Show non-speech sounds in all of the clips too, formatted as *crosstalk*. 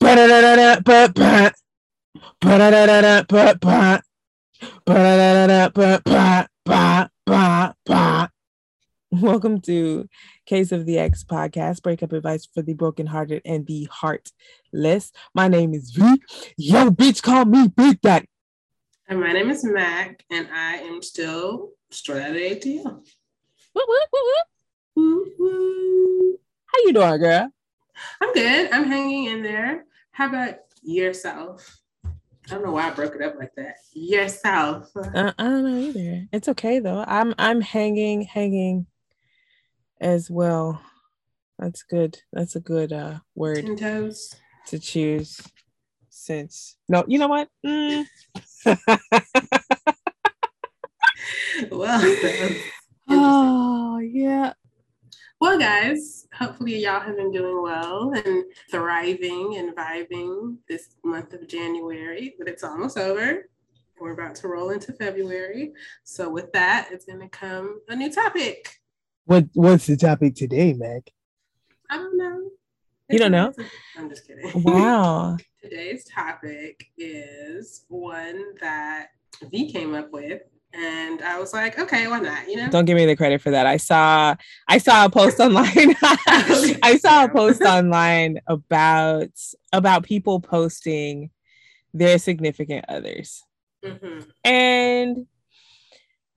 Welcome to Case of the X podcast, breakup advice for the brokenhearted and the heartless. My name is V. Yo, bitch, call me Big Daddy. And my name is Mac, and I am still straight out of ATL. Woo, woo, woo, woo. Woo-woo. How you doing, girl? I'm good. I'm hanging in there. How about yourself? I don't know why I broke it up like that. Yourself. Uh, I don't know either. It's okay though. I'm I'm hanging, hanging as well. That's good. That's a good uh word to choose. Since no, you know what? Mm. *laughs* Well, that was *laughs* interesting. oh yeah. Well, guys, hopefully y'all have been doing well and thriving and vibing this month of January, but it's almost over. We're about to roll into February. So with that, it's gonna come a new topic. What what's the topic today, Meg? I don't know. You don't know? I'm just kidding. Wow. *laughs* Today's topic is one that V came up with, and I was like, okay, why not? You know, Don't give me the credit for that. I saw I saw a post online. *laughs* I saw a post *laughs* online about about people posting their significant others. Mhm. And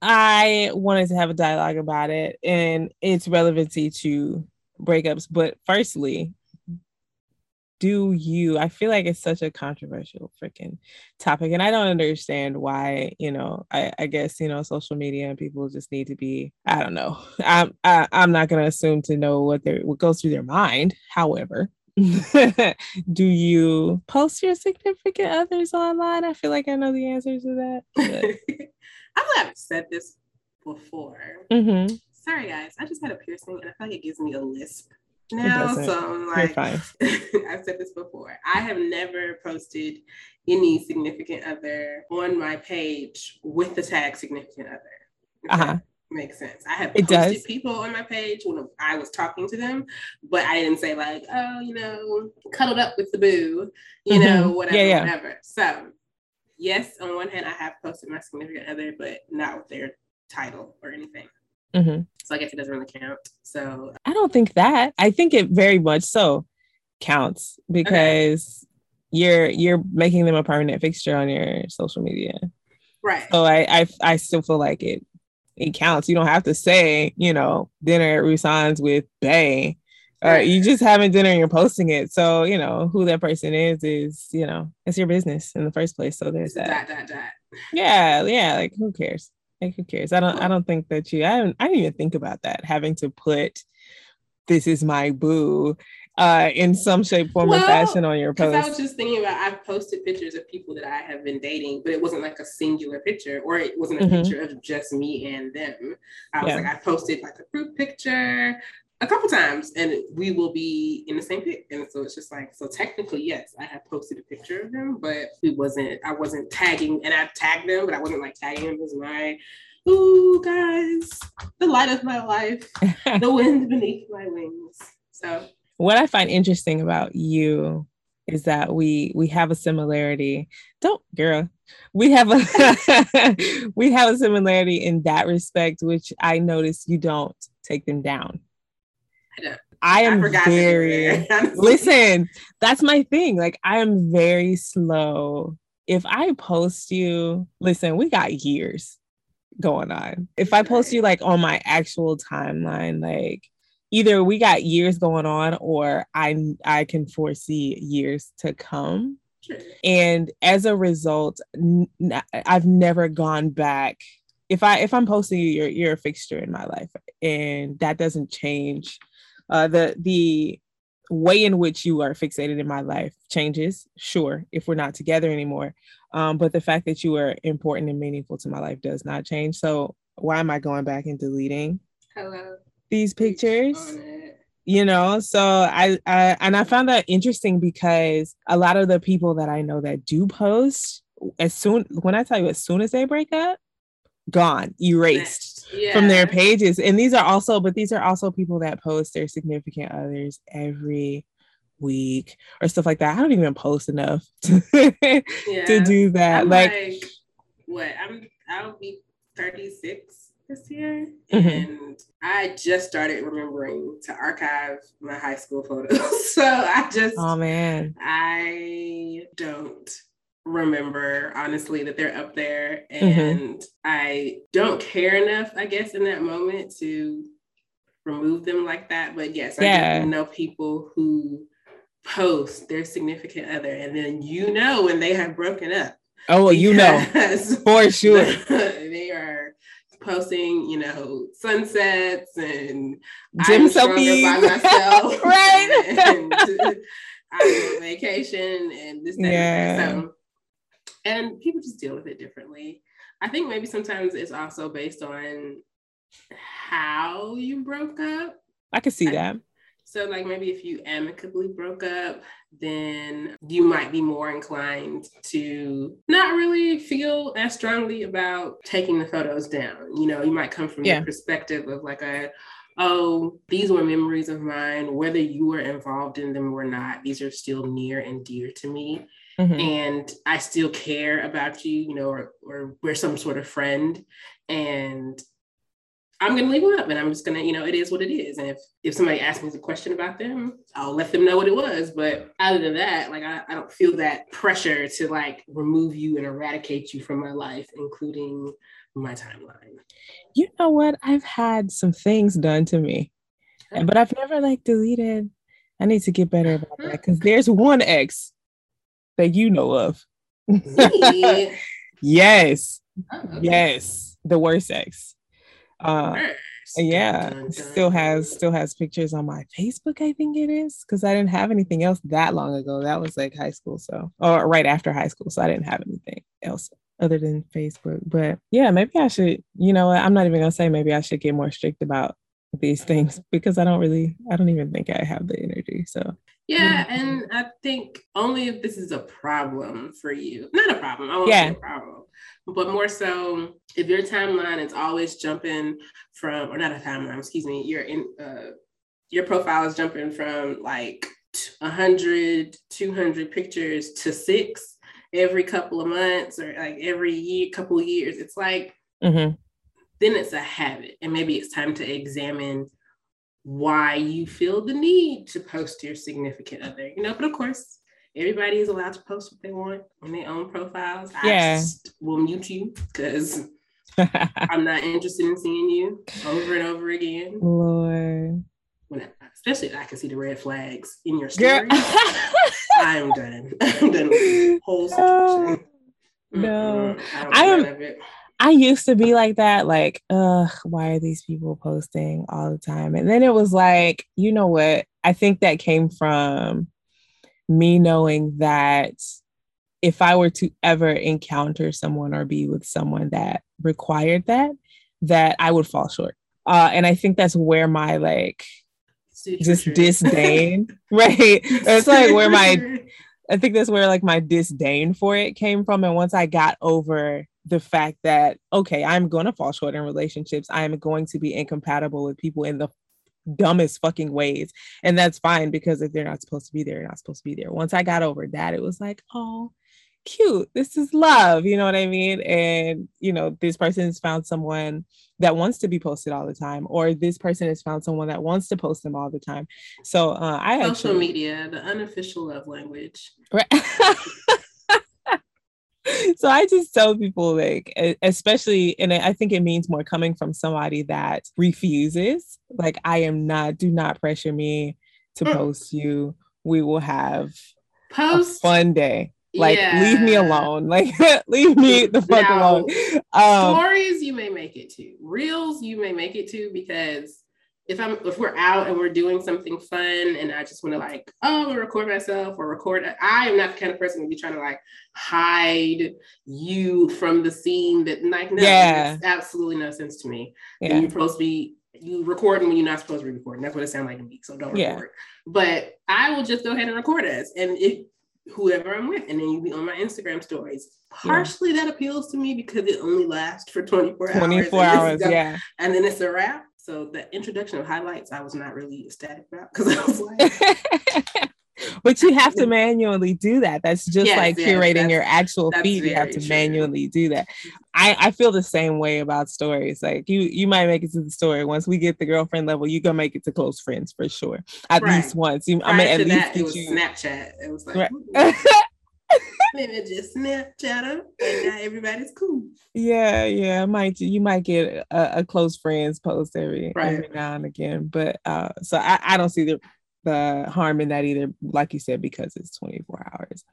I wanted to have a dialogue about it and its relevancy to breakups. But firstly, do you? I feel like it's such a controversial freaking topic, and I don't understand why. You know, I, I guess you know social media and people just need to be. I don't know. *laughs* I'm I, I'm not gonna assume to know what they what goes through their mind. However. *laughs* do you post your significant others online? I feel like I know the answers to that. *laughs* I I've said this before. Mhm. Sorry, guys. I just had a piercing, and I feel like it gives me a lisp now. doesn't. So like. *laughs* I've said this before. I have never posted any significant other on my page with the tag significant other. Uh-huh. Makes sense. I have It posted does. people on my page when I was talking to them, but I didn't say like, oh, you know, cuddled up with the boo, you know, Mhm. whatever, Yeah, yeah. whatever. So, yes, on one hand, I have posted my significant other, but not with their title or anything. Mhm. So I guess it doesn't really count. So I don't think that. I think it very much so counts because you're you're making them a permanent fixture on your social media. right. So I I, I still feel like it it counts. You don't have to say you know dinner at Rusan's with Bay. Or Right. you just having dinner and you're posting it. So, you know, who that person is, is, you know, it's your business in the first place. So there's that. dot dot dot. Yeah, yeah. Like who cares? Like who cares? I don't I don't think that you I don't I didn't even think about that having to put this is my boo uh in some shape, form, or fashion on your Because I was just thinking about I've posted pictures of people that I have been dating, but it wasn't like a singular picture, or it wasn't a Mhm. picture of just me and them. I was Yeah. like, I posted like a group picture a couple times, and we will be in the same pic. And so it's just like, so technically, yes, I have posted a picture of them, but we wasn't. I wasn't tagging, and I tagged them, but I wasn't like tagging them as my. Ooh, guys, the light of my life, *laughs* the wind beneath my wings. So what I find interesting about you is that we we have a similarity. Don't girl. We have a *laughs* we have a similarity in that respect, which I notice you don't take them down. I. I am forgot that you were very *laughs* listen, that's my thing. Like I am very slow. If I post you, listen, we got years going on. If I post you like on my actual timeline, like either we got years going on or I I can foresee years to come. Sure. And as a result, n- I've never gone back. If I if I'm posting you, you're you're a fixture in my life, and that doesn't change. Uh, the the way in which you are fixated in my life changes, sure, if we're not together anymore. Um, but the fact that you are important and meaningful to my life does not change. So why am I going back and deleting Hello. these pictures? You know so I, I and i found that interesting because a lot of the people that i know that do post as soon when i tell you as soon as they break up gone erased Yeah. from their pages and these are also but these are also people that post their significant others every week or stuff like that. I don't even post enough *laughs* to, yeah. to do that. Like, like, what? I'm I'll be 36 this year. Mm-hmm. And I just started remembering to archive my high school photos. *laughs* so I just Oh man. I don't remember honestly that they're up there mm-hmm. and mm-hmm. I don't care enough, I guess, in that moment to remove them like that. But yes, yeah. I know people who post their significant other and then you know when they have broken up. Oh, you know *laughs* for sure. *laughs* they are posting, you know, sunsets and gym selfies by *laughs* myself. right. And, I'm on vacation and this, that, yeah. So, and people just deal with it differently. I think maybe sometimes it's also based on how you broke up. I can see I, that. So, like maybe if you amicably broke up, then you might be more inclined to not really feel as strongly about taking the photos down. You know, you might come from yeah. the perspective of like a, oh, these were memories of mine, whether you were involved in them or not, these are still near and dear to me. Mm-hmm. And I still care about you, you know, or, or we're some sort of friend. And I'm gonna leave them up and I'm just gonna, you know, it is what it is. And if if somebody asks me a question about them, I'll let them know what it was. But other than that, like I, I don't feel that pressure to like remove you and eradicate you from my life, including my timeline. You know what? I've had some things done to me, but I've never like deleted. I need to get better about that because there's one ex that you know of. *laughs* yes. Oh. Yes. The worst ex. Uh, yeah, dun, dun, still has still has pictures on my Facebook. I think it is because I didn't have anything else that long ago. That was like high school, so or right after high school, so I didn't have anything else other than Facebook. But yeah, maybe I should. You know, I'm not even gonna say maybe I should get more strict about these things because I don't really, I don't even think I have the energy. So yeah, and I think only if this is a problem for you, not a problem. I won't yeah. say a problem but more so if your timeline is always jumping from or not a timeline excuse me you're in uh, your profile is jumping from like 100 200 pictures to six every couple of months or like every year couple of years it's like mm-hmm. then it's a habit and maybe it's time to examine why you feel the need to post your significant other you know but of course everybody is allowed to post what they want on their own profiles. Yeah. I just will mute you because *laughs* I'm not interested in seeing you over and over again. Lord. When I, especially if I can see the red flags in your story. I'm done. *laughs* I'm done with the whole *laughs* situation. No, I am. I used to be like that, like, ugh, why are these people posting all the time? And then it was like, you know what? I think that came from me knowing that if I were to ever encounter someone or be with someone that required that, that I would fall short. Uh, and I think that's where my like just disdain, *laughs* *laughs* right? It's like where my, I think that's where like my disdain for it came from. And once I got over the fact that, okay, I'm going to fall short in relationships, I am going to be incompatible with people in the dumbest fucking ways. And that's fine because if they're not supposed to be there, they're not supposed to be there. Once I got over that, it was like, oh, cute. This is love. You know what I mean? And, you know, this person has found someone that wants to be posted all the time, or this person has found someone that wants to post them all the time. So uh, I social actually, media, the unofficial love language. Right. *laughs* so I just tell people like, especially, and I think it means more coming from somebody that refuses. Like, I am not. Do not pressure me to mm. post you. We will have post a fun day. Like, yeah. leave me alone. *laughs* Like, leave me the fuck now, alone. Um, stories you may make it to. Reels you may make it to because if I'm if we're out and we're doing something fun and I just want to like oh record myself or record I am not the kind of person to be trying to like hide you from the scene that like no yeah. makes absolutely no sense to me. Yeah. And you're supposed to be you recording when you're not supposed to be recording. That's what it sounds like to me. So don't record. But I will just go ahead and record us. And if whoever I'm with, and then you be on my Instagram stories. Partially yeah. that appeals to me because it only lasts for 24 hours. 24 *laughs* hours, yeah. And then it's a wrap. So the introduction of highlights, I was not really ecstatic about because I was like, *laughs* but you have to manually do that. That's just Yes, like curating your actual feed. You have to true. manually do that. I, I feel the same way about stories. Like you you might make it to the story. Once we get the girlfriend level, you gonna make it to close friends for sure. At Right. least once. You, I'm gonna at to least that, it get was you. Snapchat. It was like, Right. *laughs* me just Snapchat them, and now everybody's cool. yeah, yeah. I might you might get a, a close friends post every Right. every now and again. But uh so I, I don't see the the harm in that either, like you said, because it's 24 hours.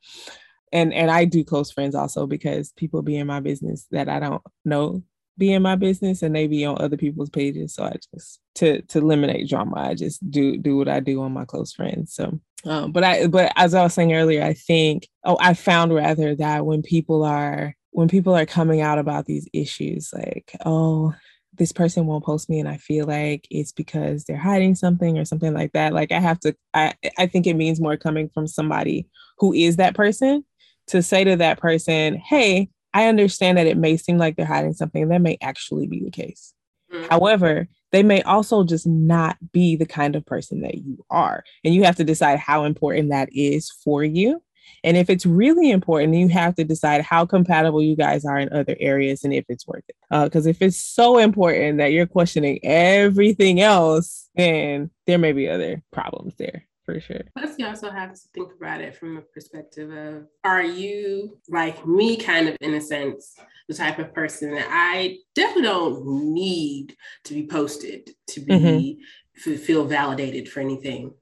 And and I do close friends also because people be in my business that I don't know be in my business and they be on other people's pages. So I just to to eliminate drama, I just do do what I do on my close friends. So um, but I but as I was saying earlier, I think oh I found rather that when people are when people are coming out about these issues, like, oh, this person won't post me and I feel like it's because they're hiding something or something like that. Like I have to I I think it means more coming from somebody who is that person to say to that person, hey, I understand that it may seem like they're hiding something. That may actually be the case. Mhm. However, they may also just not be the kind of person that you are. And you have to decide how important that is for you. And if it's really important, you have to decide how compatible you guys are in other areas and if it's worth it. Because if it's so important that you're questioning everything else, then there may be other problems there for sure. Plus, you also have to think about it from a perspective of are you like me, kind of in a sense, the type of person that I definitely don't need to be posted to be Mhm. to feel validated for anything.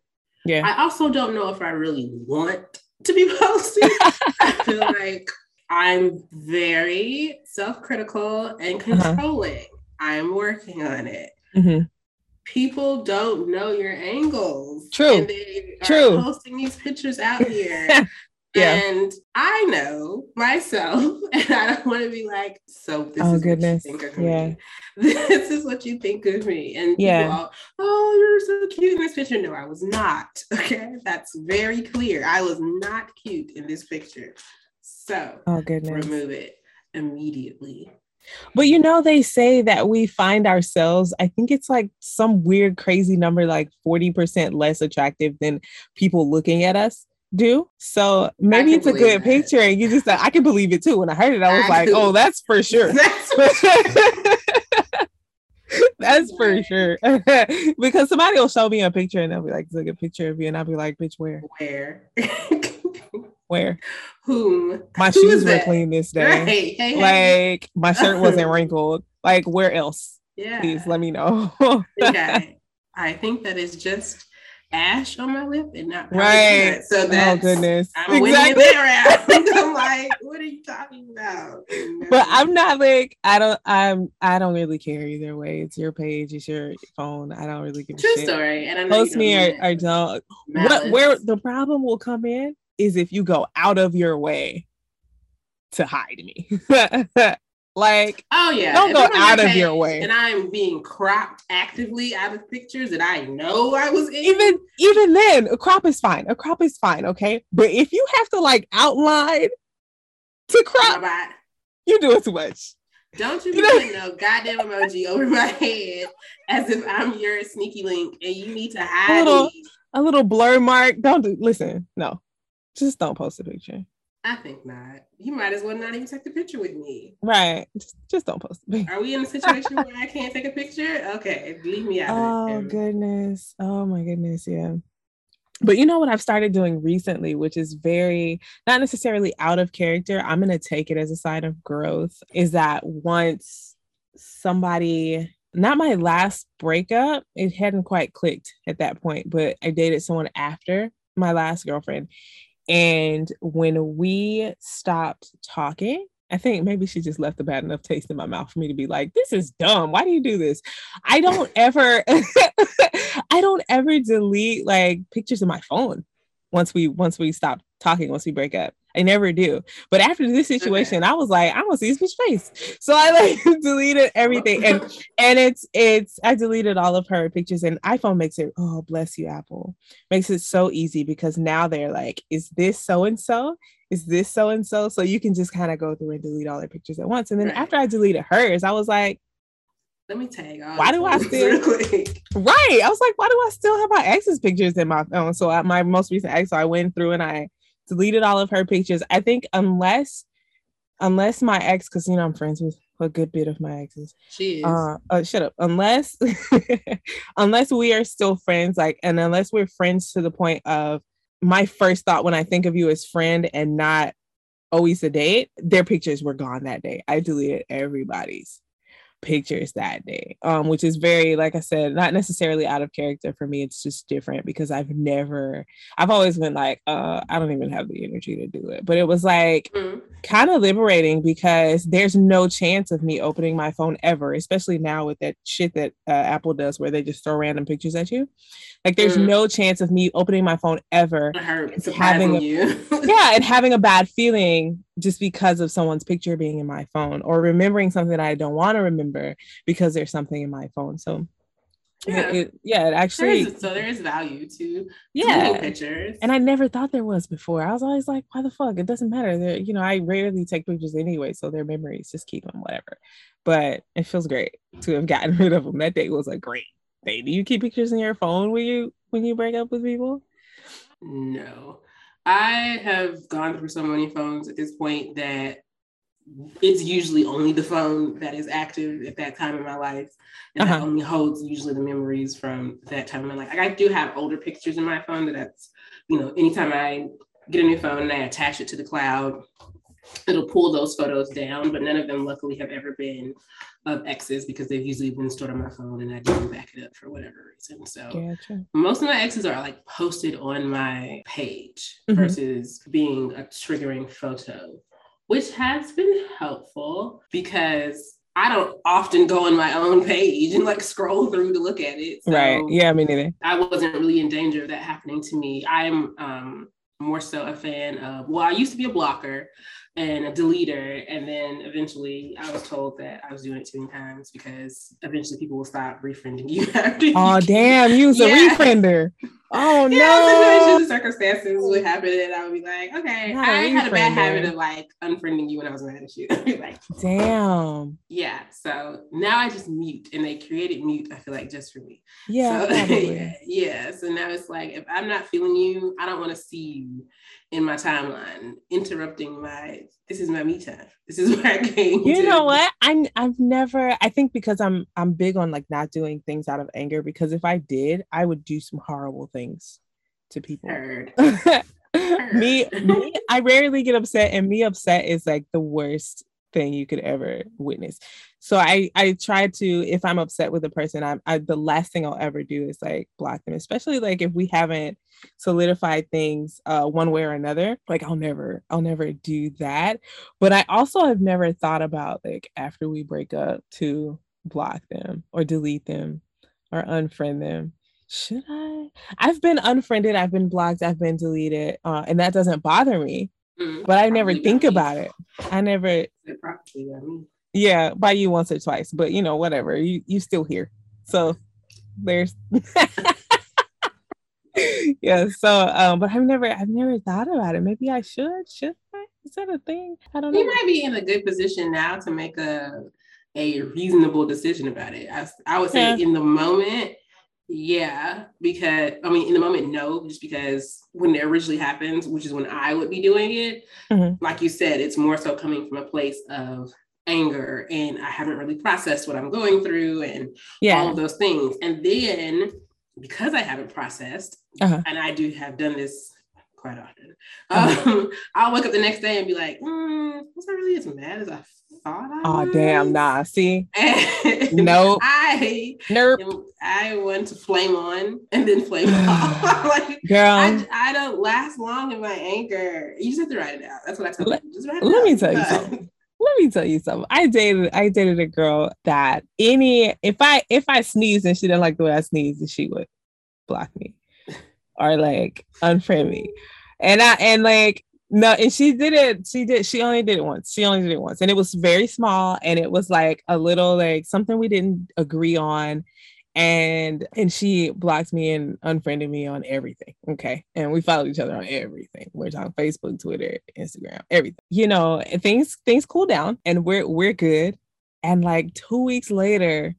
Yeah. I also don't know if I really want to be *laughs* posted. I feel *laughs* like I'm very self-critical and Uh-huh. controlling. I'm working on it Mhm. People don't know your angles. True. And they are True. posting these pictures out *laughs* here. Yeah. And I know myself, *laughs* and I don't want to be like, so this Oh, is goodness. what you think of Yeah. me. *laughs* This is what you think of me. And Yeah. all, oh, you're so cute in this picture. No, I was not. Okay. That's very clear. I was not cute in this picture. So Oh, goodness. remove it immediately. But you know, they say that we find ourselves, I think it's like some weird, crazy number, like 40% less attractive than people looking at us do. So maybe it's a good that. picture. And you just, I can believe it too. When I heard it, I was I like, do. oh, that's for sure. That's *laughs* that's for sure. *laughs* because somebody will show me a picture and they'll be like, look a picture of you. And I'll be like, bitch, where? where. *laughs* Where? Whom? My Who shoes were clean this day. Right. Hey, hey. Like my shirt *laughs* wasn't wrinkled. Like where else? yeah. Please let me know. okay. *laughs* I think that is just ash on my lip and not Right. So oh goodness. I'm exactly. that. *laughs* I'm like, what are you talking about? But I'm not like I don't I'm I don't really care either way. It's your page, it's your phone. I don't really give a true story. And I know Post me or, or don't. Malice. What where the problem will come in is if you go out of your way to hide me. *laughs* like Oh yeah. Don't If go out of your way. And I'm being cropped actively out of pictures that I know I was in. even even then, a crop is fine. A crop is fine, okay? But if you have to like outline to crop, Bye-bye. you do it too much. Don't you be know- putting no goddamn emoji over my head as if I'm your sneaky link and you need to hide little- me. A little blur mark. Don't do listen, no. Just don't post a picture. I think not. You might as well not even take the picture with me. Right. Just, just don't post. Are we in a situation where I can't take a picture? Okay, leave me out. Oh of it. Oh, goodness. Oh my goodness. Yeah. But you know what I've started doing recently, which is very not necessarily out of character. I'm going to take it as a sign of growth. Is that once somebody, not my last breakup, it hadn't quite clicked at that point, but I dated someone after my last girlfriend. And when we stopped talking, I think maybe she just left a bad enough taste in my mouth for me to be like, this is dumb. Why do you do this? I don't *laughs* ever, *laughs* I don't ever delete like pictures of my phone once we once we stop talking, once we break up. I never do. But after this situation, I was like, I to see this bitch face. So I like *laughs* deleted everything. And and it's it's I deleted all of her pictures and iPhone makes it, oh bless you, Apple. Makes it so easy because now they're like, is this so and so? Is this so and so? So you can just kind of go through and delete all their pictures at once. And then Right. after I deleted hers, I was like, let me tag all Why do I still- *laughs* Right. I was like, why do I still have my ex's pictures in my phone? So I, my most recent ex, so I went through and I deleted all of her pictures. I think unless unless my ex, because you know I'm friends with a good bit of my exes. She is. Uh, uh shut up. Unless *laughs* unless we are still friends, like and unless we're friends to the point of my first thought when I think of you as friend and not always a date, their pictures were gone that day. I deleted everybody's pictures that day um which is very like i said not necessarily out of character for me it's just different because i've never i've always been like uh i don't even have the energy to do it but it was like Mhm. kind of liberating because there's no chance of me opening my phone ever, especially now with that shit that uh, Apple does where they just throw random pictures at you. Like, there's Mm. no chance of me opening my phone ever. Having a- you. *laughs* Yeah, and having a bad feeling just because of someone's picture being in my phone or remembering something that I don't want to remember because there's something in my phone. So, Yeah. it, it- yeah, it actually, is, so there is value to yeah. pictures. And I never thought there was before. I was always like, why the fuck? It doesn't matter. They're, you know, I rarely take pictures anyway, so they're memories. Just keep them, whatever. But it feels great to have gotten *laughs* rid of them. That day was a great day. Do you keep pictures in your phone when you when you break up with people? No. I have gone through so many phones at this point that it's usually only the phone that is active at that time in my life. And that Uh-huh. only holds usually the memories from that time in my life. Like I do have older pictures in my phone that that's, you know, anytime I get a new phone and I attach it to the cloud, it'll pull those photos down, but none of them luckily have ever been of exes because they've usually been stored on my phone and I didn't back it up for whatever reason. So Gotcha. most of my exes are like posted on my page Mhm. versus being a triggering photo, which has been helpful because I don't often go on my own page and like scroll through to look at it. So right. Yeah, me neither. I wasn't really in danger of that happening to me. I'm um, more so a fan of, well, I used to be a blocker and a deleter. And then eventually I was told that I was doing it too many times because eventually people will stop refriending you *laughs* after Oh you damn, you was a Yeah. refriender. Oh yeah, no. and circumstances would happen, and I would be like, okay, Not a I had a bad habit of like unfriending you when I was mad at you. *laughs* Like, Damn. yeah. So now I just mute, and they created mute. I feel like just for me. Yeah, So, *laughs* yeah. So now it's like if I'm not feeling you, I don't want to see you in my timeline, interrupting my. This is my me time. This is *laughs* where I came. you to- know what i i've never i think because i'm i'm big on like not doing things out of anger because if i did i would do some horrible things to people *laughs* me me i rarely get upset and me upset is like the worst thing you could ever witness. So i i try to if i'm upset with a person i'm I, the last thing i'll ever do is like block them especially like if we haven't solidified things uh one way or another like i'll never i'll never do that. But i also have never thought about like after we break up to block them or delete them or unfriend them. Should i? I've been unfriended i've been blocked i've been deleted uh, and that doesn't bother me Mm, but i never think about it. I never It probably by me. yeah. By you once or twice but you know whatever. You you still here. So there's *laughs* yeah so um but i've never i've never thought about it. Maybe i should should i? Is that a thing? I don't know. You might be in a good position now to make a a reasonable decision about it. I, I would say Yeah. in the moment, yeah, because I mean, in the moment, no, just because when it originally happens, which is when I would be doing it, Mhm. like you said, it's more so coming from a place of anger and I haven't really processed what I'm going through and all of those things. And then because I haven't processed, Uh-huh. and I do have done this quite often, Uh-huh. um, *laughs* I'll wake up the next day and be like, mm, was I really as mad as I thought I oh was? damn nah see no. *laughs* Nope. I am- I want to flame on and then flame *sighs* off. *laughs* like girl I, I don't last long in my anger. You just have to write it out. That's what I tell Let-. Just write it let out. me tell you something let me tell you something. I dated I dated a girl that any if I if I sneezed and she didn't like the way I sneezed, she would block me or like unfriend me. And I and like no, and she did it, she did she only did it once. She only did it once. And it was very small and it was like a little like something we didn't agree on. And and she blocked me and unfriended me on everything. Okay. And we followed each other on everything. We're talking Facebook, Twitter, Instagram, everything. You know, things things cool down and we're we're good. And like two weeks later,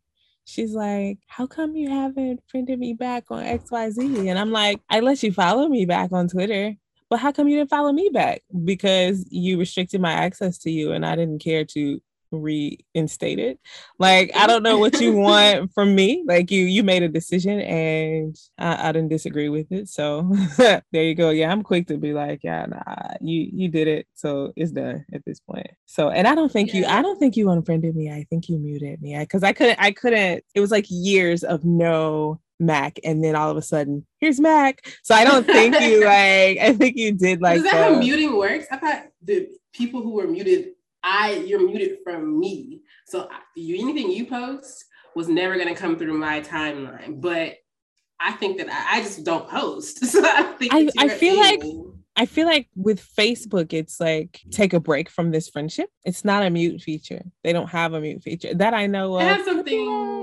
she's like, How come you haven't friended me back on XYZ? And I'm like, I let you follow me back on Twitter. But how come you didn't follow me back? Because you restricted my access to you and I didn't care to reinstate it. Like I don't know what you *laughs* want from me. Like you you made a decision and I, I didn't disagree with it. So *laughs* there you go. Yeah, I'm quick to be like, yeah, nah, you you did it. So it's done at this point. So and I don't think yeah. you I don't think you unfriended me. I think you muted me. because I, I couldn't I couldn't it was like years of no Mac, and then all of a sudden, here's Mac. So I don't think you *laughs* like. I think you did like. Is that the, how um, muting works? I thought the people who were muted I you're muted from me. So you, anything you post was never going to come through my timeline. But I think that I, I just don't post. *laughs* So I think I, I feel able. like I feel like with Facebook, it's like take a break from this friendship. It's not a mute feature. They don't have a mute feature that I know of. It has something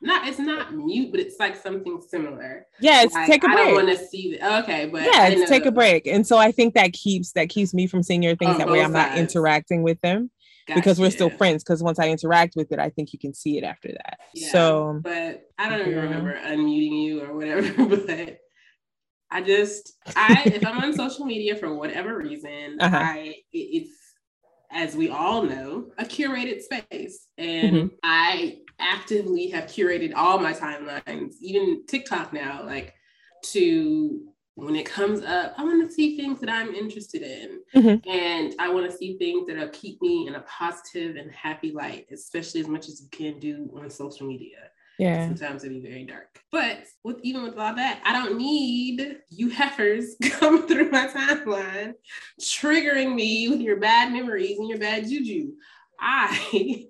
not it's not mute, but it's like something similar. Yeah, it's like, take a break. I don't want to see the okay, but yeah, it's take a break. And so I think that keeps that keeps me from seeing your things. that way I'm sides. not interacting with them. Gotcha. Because we're still friends. Because once I interact with it, I think you can see it after that. Yeah, so, but I don't even remember unmuting you or whatever. *laughs* But I just, I if I'm on social media for whatever reason, uh-huh. I it's as we all know, a curated space. And mm-hmm. I actively have curated all my timelines, even TikTok now, like to when it comes up, I want to see things that I'm interested in. Mm-hmm. And I want to see things that'll keep me in a positive and happy light, especially as much as you can do on social media. Yeah. Sometimes it'd be very dark. But with even with all that, I don't need you heifers *laughs* coming through my timeline, triggering me with your bad memories and your bad juju. I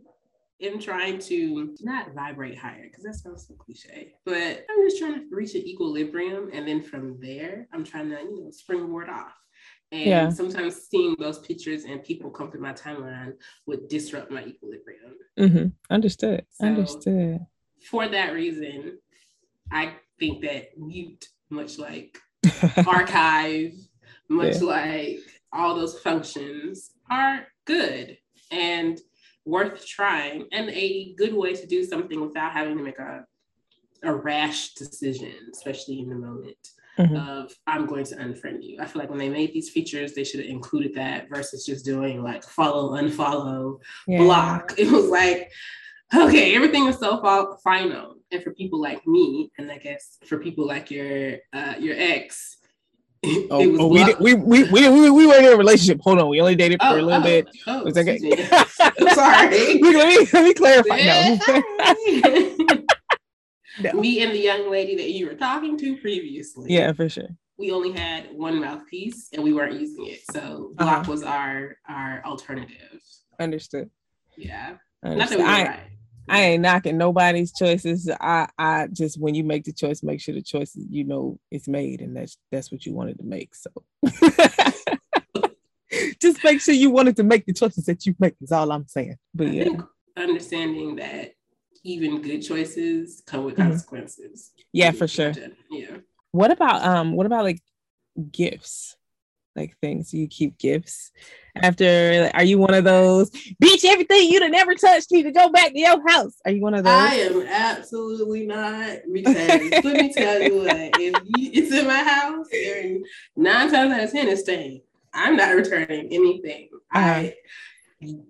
am trying to not vibrate higher because that sounds so cliche, but I'm just trying to reach an equilibrium. And then from there, I'm trying to, you know, springboard off. And yeah. sometimes seeing those pictures and people come through my timeline would disrupt my equilibrium. Mm-hmm. Understood. So Understood. For that reason, I think that mute, much like *laughs* archive, much yeah. like all those functions, are good. And worth trying and a good way to do something without having to make a, a rash decision, especially in the moment mm-hmm. of I'm going to unfriend you. I feel like when they made these features, they should have included that versus just doing like follow, unfollow, yeah. block. *laughs* It was like, okay, everything is so final. And for people like me, and I guess for people like your uh, your ex, oh, oh we, did, we, we, we, we, we weren't in a relationship. Hold on. We only dated for oh, a little oh, bit. Oh, okay. *laughs* sorry. *laughs* let, me, let me clarify. *laughs* no. Me and the young lady that you were talking to previously. Yeah, for sure. We only had one mouthpiece and we weren't using it. So block uh-huh. was our our alternative. Understood. Yeah. Understood. Not that we were I, right. I ain't knocking nobody's choices. I I just when you make the choice, make sure the choice you know it's made, and that's that's what you wanted to make. So *laughs* just make sure you wanted to make the choices that you make. Is all I'm saying. But yeah, understanding that even good choices come with mm-hmm. consequences. Yeah, for sure. Yeah. What about um? What about like gifts? like things you keep gifts after like, are you one of those bitch everything you'd have never touched need to go back to your house. Are you one of those? I am absolutely not. Because let me tell you what. *laughs* If you, it's in my house nine times out of ten it's staying. I'm not returning anything. Uh-huh. i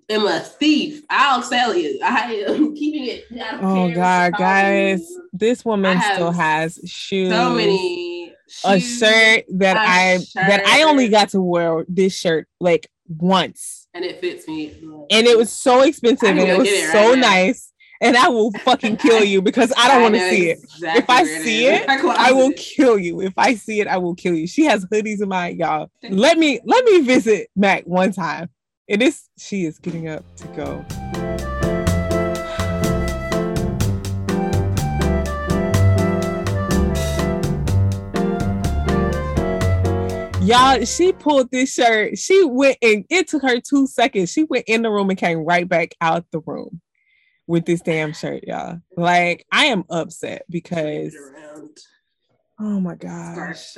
am a thief. I'll sell you i am *laughs* keeping it oh god guys this woman still has shoes so many a shirt that I shirt. that I only got to wear this shirt like once. And it fits me. And it was so expensive and it was it so nice. And I will fucking kill you because I don't want to see it. If I see it, *laughs* it I will kill you. If I see it, I will kill you. She has hoodies in my y'all. Let me let me visit Mac one time. It is she is getting up to go. Y'all, she pulled this shirt. She went and it took her two seconds. She went in the room and came right back out the room with this damn shirt, y'all. Like, I am upset because oh my gosh.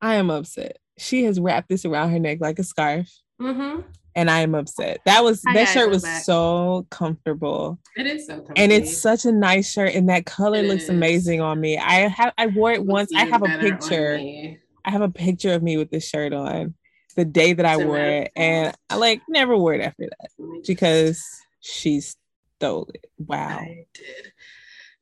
I am upset. She has wrapped this around her neck like a scarf. Mm-hmm. and I am upset. That was I that shirt was back. so comfortable, It is so and it's such a nice shirt, and that color It looks is. amazing on me. I have I wore it Looks once. I have a better on picture. I have a picture of me with this shirt on the day that I wore it, and I like never wore it after that Let me just- because she stole it. Wow, I did.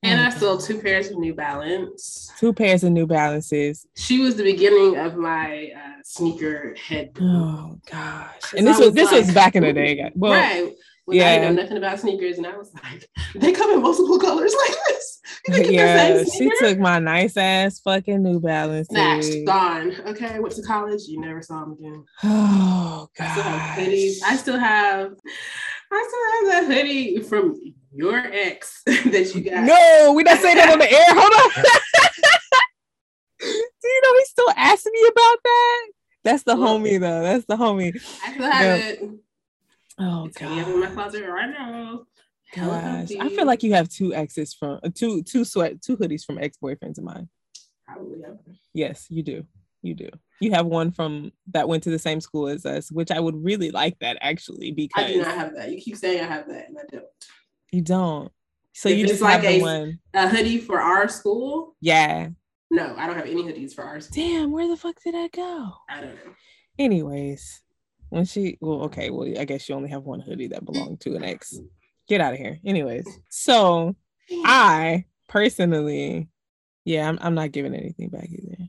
And I stole two pairs of New Balance. two pairs of New Balances. She was the beginning of my uh, sneaker head. Oh gosh! and this I was, was this was back in the day. Well, right. When I yeah. didn't know nothing about sneakers, and I was like, *laughs* they come in multiple colors *laughs* like this. You think it's the yeah, she took my nice ass fucking New Balances. Snatched, gone. Okay, went to college. You never saw them again. *sighs* Oh I still have hoodies. I still have, I still have that hoodie from your ex *laughs* that you got. No, we not saying that on the air. Hold on. Do you know he still asking me about that? That's the homie though. That's the homie. I still have Yeah. it. Oh It's hanging in my god. closet right now. Gosh. I feel like you have two exes from uh, two two sweat two hoodies from ex-boyfriends of mine. Probably have. Yes, you do. You do. You have one from that went to the same school as us, which I would really like that actually because I do not have that. You keep saying I have that, and I don't. you don't. So If you just like a- one. A hoodie for our school? Yeah. No, I don't have any hoodies for our school. Damn, where the fuck did I go? I don't know. Anyways, when she well, okay, well, I guess you only have one hoodie that belonged to an ex. Get out of here. Anyways, so I personally, yeah, I'm, I'm not giving anything back either.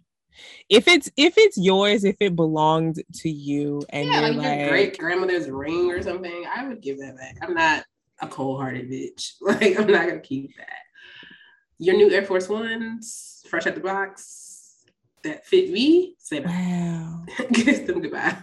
If it's if it's yours, if it belonged to you, and yeah, you're like, like, your great grandmother's ring or something, I would give that back. I'm not a cold hearted bitch. *laughs* Like I'm not gonna keep that. Your new Air Force Ones, fresh out the box, that fit me, say that. wow, *laughs* Kiss them goodbye.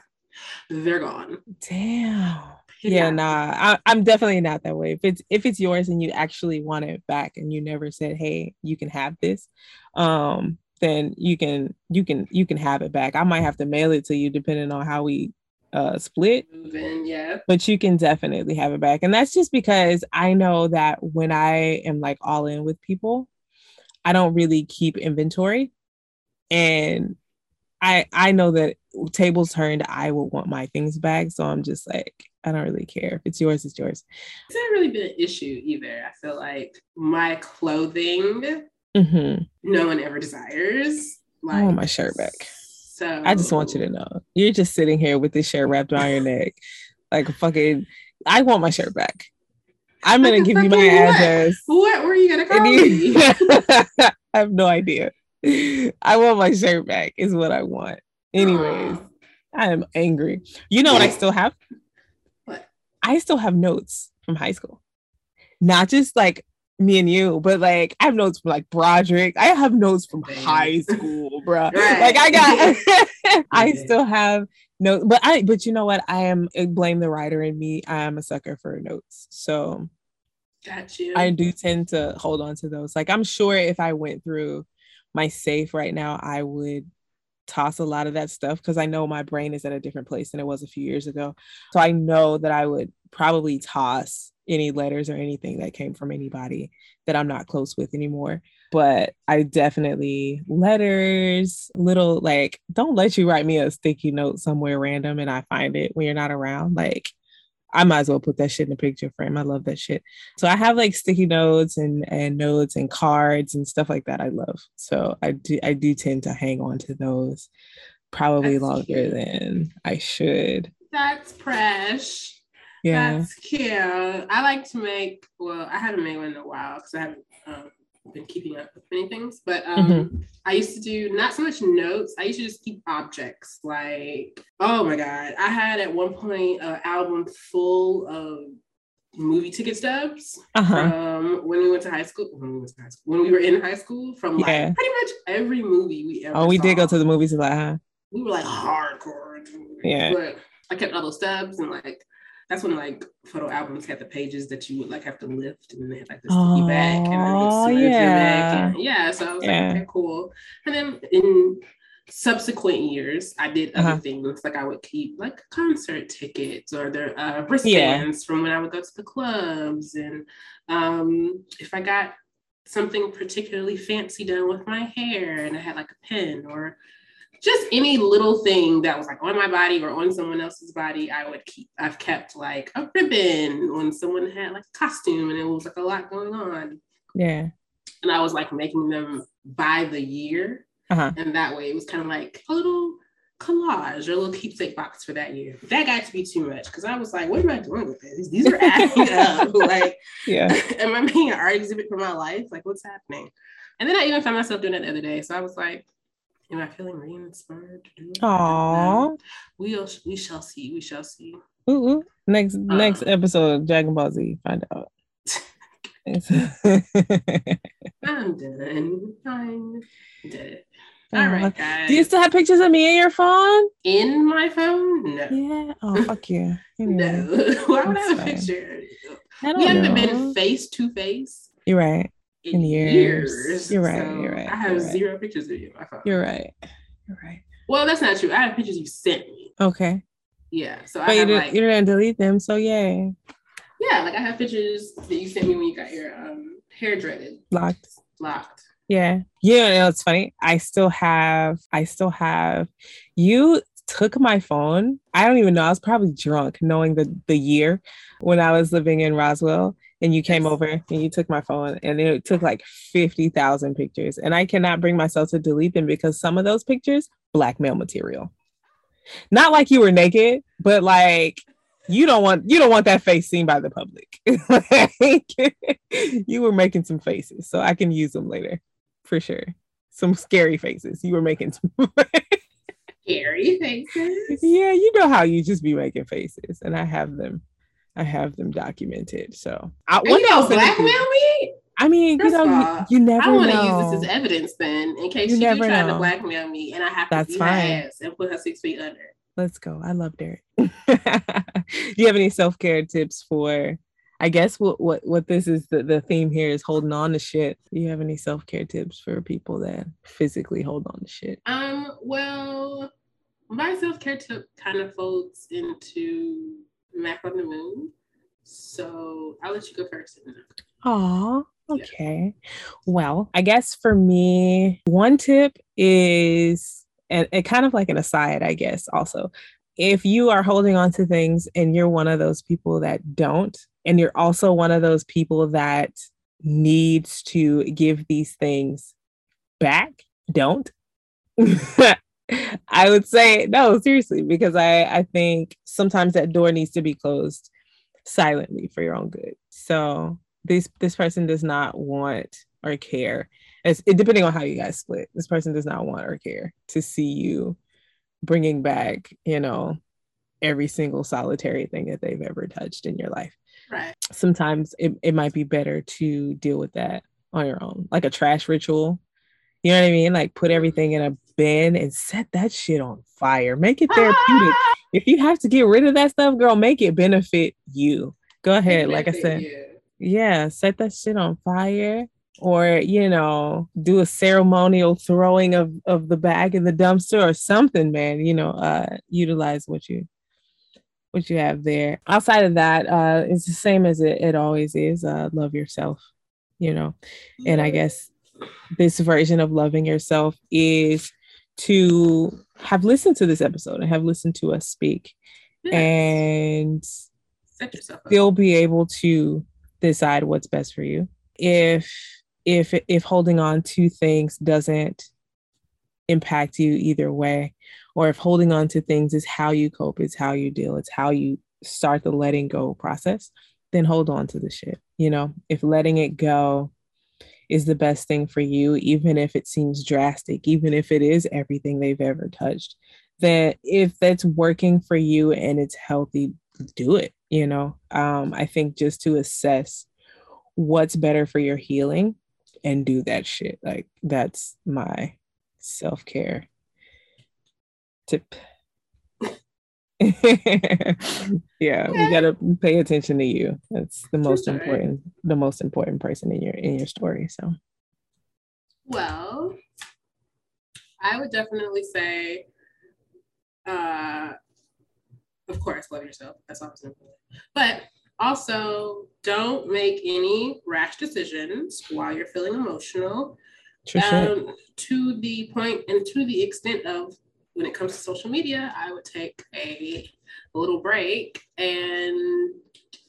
They're gone. damn. Yeah, nah, I, I'm definitely not that way. If it's if it's yours and you actually want it back and you never said, "Hey, you can have this," um, then you can you can you can have it back. I might have to mail it to you depending on how we uh split, Moving, yeah. but you can definitely have it back. And that's just because I know that when I am like all in with people, I don't really keep inventory, and I I know that tables turned, I will want my things back. So I'm just like, I don't really care. If it's yours, it's yours. It's not really been an issue either. I feel like my clothing, hmm no one ever desires. I Like want my shirt back. So I just want you to know. You're just sitting here with this shirt wrapped around your *laughs* neck. Like fucking I want my shirt back. I'm gonna give you my fucking what? address. What were you gonna call you- me? *laughs* I have no idea. I want my shirt back, is what I want. Anyways. I am angry. You know what I still have? What? I still have notes from high school. Not just like me and you, but like I have notes from like Broderick. I have notes from Damn. high school, bro. *laughs* Right. Like I got *laughs* *laughs* I still have notes, but I but you know what? I am I blame the writer in me. I am a sucker for notes. So Got you. I do tend to hold on to those. Like I'm sure if I went through my safe right now, I would toss a lot of that stuff because I know my brain is at a different place than it was a few years ago. So I know that I would probably toss any letters or anything that came from anybody that I'm not close with anymore. But I definitely letters, little like, don't let you write me a sticky note somewhere random and I find it when you're not around. Like, I might as well put that shit in a picture frame. I love that shit. So I have like sticky notes and and notes and cards and stuff like that. I love. So I do I do tend to hang on to those probably That's longer cute. than I should. That's fresh. Yeah. That's cute. I like to make. Well, I haven't made one in a while because I haven't um, been keeping up with many things. But um, Mm-hmm. I used to do not so much notes. I used to just keep objects. Like, oh my god, I had at one point an album full of movie ticket stubs Uh-huh. from when we went to high school. When we went to high school. When we were in high school, from like Yeah. pretty much every movie we ever. Oh, we did go to the movies a lot, huh? we were like hardcore. Yeah. But I kept all those stubs and like that's when like photo albums had the pages that you would like have to lift and they had like the sticky back and then your back. yeah. And, yeah. So I was Yeah. like, okay, cool. And then in subsequent years, I did other Uh-huh. things like I would keep like concert tickets or their uh, wristbands from when I would go to the clubs. And um, if I got something particularly fancy done with my hair and I had like a pin or just any little thing that was like on my body or on someone else's body, I would keep. I've kept like a ribbon when someone had like a costume and it was like a lot going on. Yeah. And I was like making them by the year. Uh-huh. And that way it was kind of like a little collage or a little keepsake box for that year. That got to be too much because I was like, what am I doing with this? These are adding *laughs* up. *laughs* like, Yeah. *laughs* am I making an art exhibit for my life? Like, what's happening? And then I even found myself doing it the other day. So I was like, am I feeling re-inspired to do it? Aww. We'll, we shall see. We shall see. Ooh, ooh. Next next Uh. episode of Dragon Ball Z. Find out. *laughs* I'm done. I'm dead. *laughs* All right, guys. Do you still have pictures of me in your phone? In my phone? No. Yeah. Oh, fuck you. *laughs* Anyway, No. Why would I have a picture? I We don't haven't been face to face You're right. In, In years. years. You're right, So you're right, I have right. zero pictures of you on my phone. You're right. You're right. Well, that's not true. I have pictures you sent me. Okay. Yeah. So But I you have didn't, like you didn't delete them, so yay. yeah, like I have pictures that you sent me when you got your um hair dreaded, Locked. locked. Yeah. Yeah, you know, it's funny. I still have, I still have, you took my phone. I don't even know. I was probably drunk knowing the, the year when I was living in Roswell and you came over and you took my phone and it took like 50,000 pictures. And I cannot bring myself to delete them because some of those pictures, blackmail material. Not like you were naked, but like you don't want you don't want that face seen by the public. *laughs* Like, you were making some faces, so I can use them later for sure. Some scary faces. You were making some *laughs* Scary faces. Yeah, you know how you just be making faces, and I have them. I have them documented. So I Are one you day I'll gonna send it to you. blackmail me? I mean, you know, of you, you never I want to use this as evidence then, in case You she do never try know. to blackmail me and I have to That's beat her ass and put her six feet under. Let's go. I love Derek. Do *laughs* you have any self care tips for? I guess what what what this is the, the theme here is holding on to shit. Do you have any self care tips for people that physically hold on to shit? Um, well, my self care tip kind of folds into Mac on the Moon. So I'll let you go first. Yeah. okay. Well, I guess for me, one tip is, and it kind of like an aside, I guess, also. If you are holding on to things and you're one of those people that don't, and you're also one of those people that needs to give these things back, don't. *laughs* I would say no, seriously, because I, I think sometimes that door needs to be closed silently for your own good. So this this person does not want or care as it, depending on how you guys split this person does not want or care to see you bringing back you know every single solitary thing that they've ever touched in your life Right. sometimes it, it might be better to deal with that on your own like a trash ritual you know what i mean like put everything in a and set that shit on fire make it therapeutic *laughs* if you have to get rid of that stuff girl make it benefit you go ahead like i said Yeah. yeah, set that shit on fire or you know, do a ceremonial throwing of of the bag in the dumpster or something, man, you know, uh utilize what you what you have there. Outside of that, uh it's the same as it, it always is. Uh love yourself, you know. And I guess this version of loving yourself is to have listened to this episode and have listened to us speak Yes. and still be able to decide what's best for you. If if if holding on to things doesn't impact you either way or if holding on to things is how you cope it's how you deal it's how you start the letting go process then hold on to the shit you know? If letting it go is the best thing for you even if it seems drastic even if it is everything they've ever touched That if that's working for you and it's healthy do it you know? Um i think just to assess what's better for your healing and do that shit like that's my self-care tip *laughs* yeah *laughs* Okay. gotta pay attention to you that's the most important the most important person in your in your story so Well, I would definitely say, uh, of course, love yourself. That's always important. But also, don't make any rash decisions while you're feeling emotional. Um, to the point and to the extent of when it comes to social media, I would take a, little break and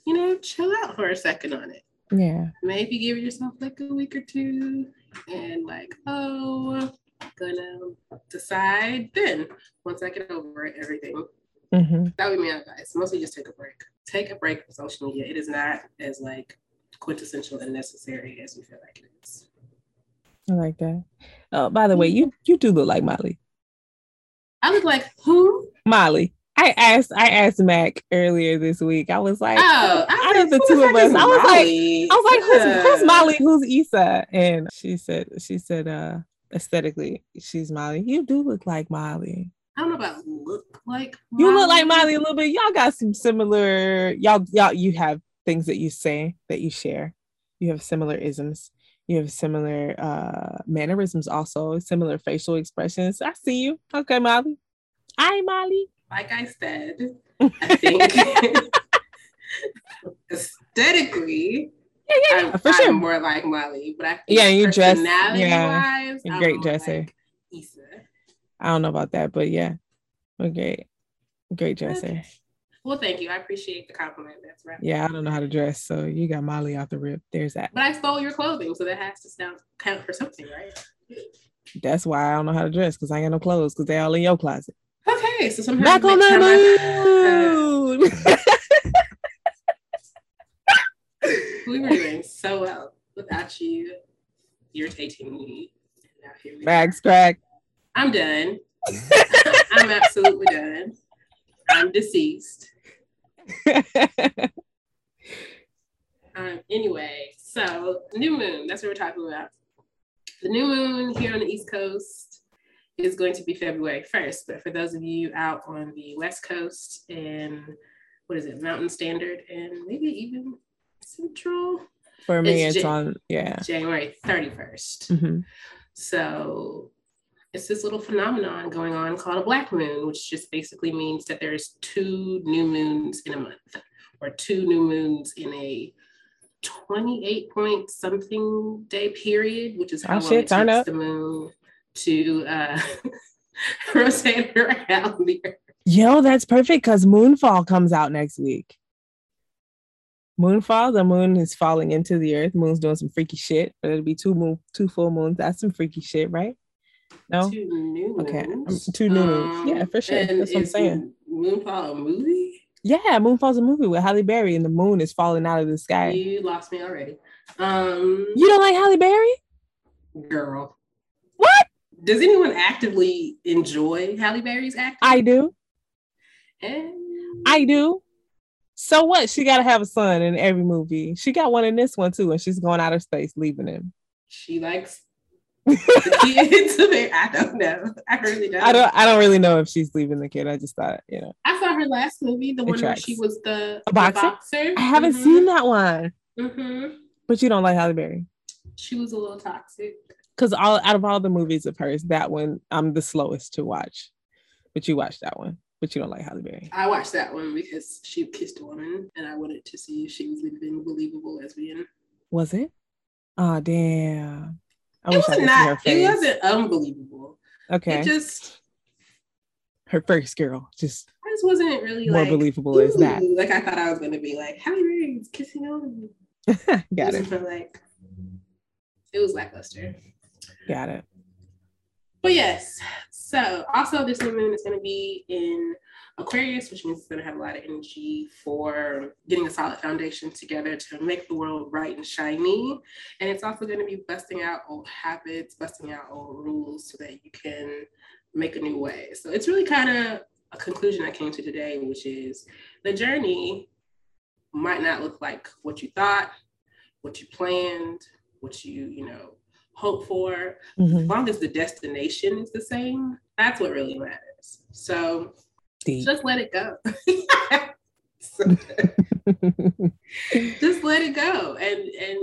you know chill out for a second on it. Yeah. Maybe give yourself like a week or two and like, oh, gonna decide then once I get over everything. Mm-hmm. That would be my advice. Mostly just take a break. Take a break from social media. It is not as like quintessential and necessary as we feel like it is. I like that. Oh, by the way, you you do look like Molly. I look like who? Molly. I asked I asked Mac earlier this week. I was like, Oh, out of the two of us, I was like, I was like, who's, who's Molly? Who's Issa? And she said, she said, uh, aesthetically, she's Molly. You do look like Molly. I don't know about look like. You look like Molly a little bit. Y'all got some similar. Y'all, y'all, you have things that you say that you share. You have similar isms. You have similar uh mannerisms, also similar facial expressions. I see you. Okay, Molly. Hi, Molly. Like I said, I *laughs* think aesthetically, Yeah, yeah, yeah, I'm, for I'm sure. more like Molly, but I think Yeah, you dress- yeah, wise, you're great dresser. Like Issa. I don't know about that, but yeah, we're great. Great dresser. Okay. Well, thank you. I appreciate the compliment. That's right. Yeah, I don't know how to dress, so you got Molly off the rip. There's that. But I stole your clothing, so that has to sound count for something, right? That's why I don't know how to dress because I ain't got no clothes because they all in your closet. Okay, so sometimes Back on next time I- the moon. we were doing so well without you irritating me. Now here we crack. I'm done. *laughs* I'm absolutely done. I'm deceased. *laughs* Um, anyway, so new moon, that's what we're talking about. The new moon here on the East Coast is going to be February 1st, but for those of you out on the West Coast and what is it, Mountain Standard and maybe even Central, For me, It's it's, Jan- on. Yeah. January 31st. Mhm. So it's this little phenomenon going on called a black moon, which just basically means that there's two new moons in a month or two new moons in a 28 point something day period, which is how Oh, long shit, it takes up. the moon to uh, *laughs* rotate around the earth. Yo, that's perfect because Moonfall comes out next week. Moonfall, the moon is falling into the earth. Moon's doing some freaky shit, but it'll be two moon, two full moons. That's some freaky shit, right? No, Two new moons. Okay, um, two new moons. Yeah, for sure. That's what I'm saying. Moonfall a movie? yeah, Moonfall's a movie with Halle Berry, and the moon is falling out of the sky. You lost me already. Um, You don't like Halle Berry? girl. What? Does anyone actively enjoy Halle Berry's acting? I do. And I do. So what? She got to have a son in every movie. She got one in this one too, and she's going out of space, leaving him. she likes kids. *laughs* I don't know. I really don't. I don't. I don't really know if she's leaving the kid. I just thought, you know, I saw her last movie, the one where she was the, boxer? boxer. I haven't Mhm, seen that one. mhm. But you don't like Halle Berry She was a little toxic. because all out of all the movies of hers, that one I'm the slowest to watch. But you watched that one, but you don't like Halle Berry. I watched that one because she kissed a woman, and I wanted to see if she was even believable lesbian. Was it? Oh damn! I It I was her not. It wasn't unbelievable. okay, It just, her first girl, just I just wasn't really more like believable as that. Like I thought I was gonna be like Halle Berry's kissing on me. *laughs* Got it. But like, it was lackluster. Got it. But yes, so also this new moon is going to be in Aquarius, which means it's going to have a lot of energy for getting a solid foundation together to make the world bright and shiny. And it's also going to be busting out old habits, busting out old rules so that you can make a new way. So it's really kind of a conclusion I came to today, which is the journey might not look like what you thought, what you planned, what you, you know, hope for, Mhm. as long as the destination is the same, that's what really matters. So Deep. just let it go. *laughs* *laughs* Just let it go and and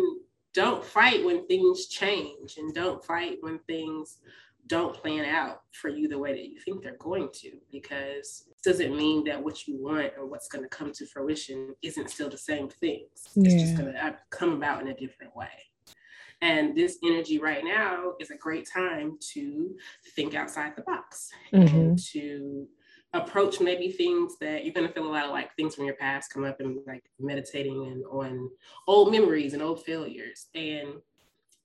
don't fight when things change and don't fight when things don't plan out for you the way that you think they're going to because it doesn't mean that what you want or what's going to come to fruition isn't still the same things it's just going to come about in a different way And this energy right now is a great time to think outside the box Mhm. and to approach maybe things that you're going to feel a lot of like things from your past come up and like meditating and on old memories and old failures. And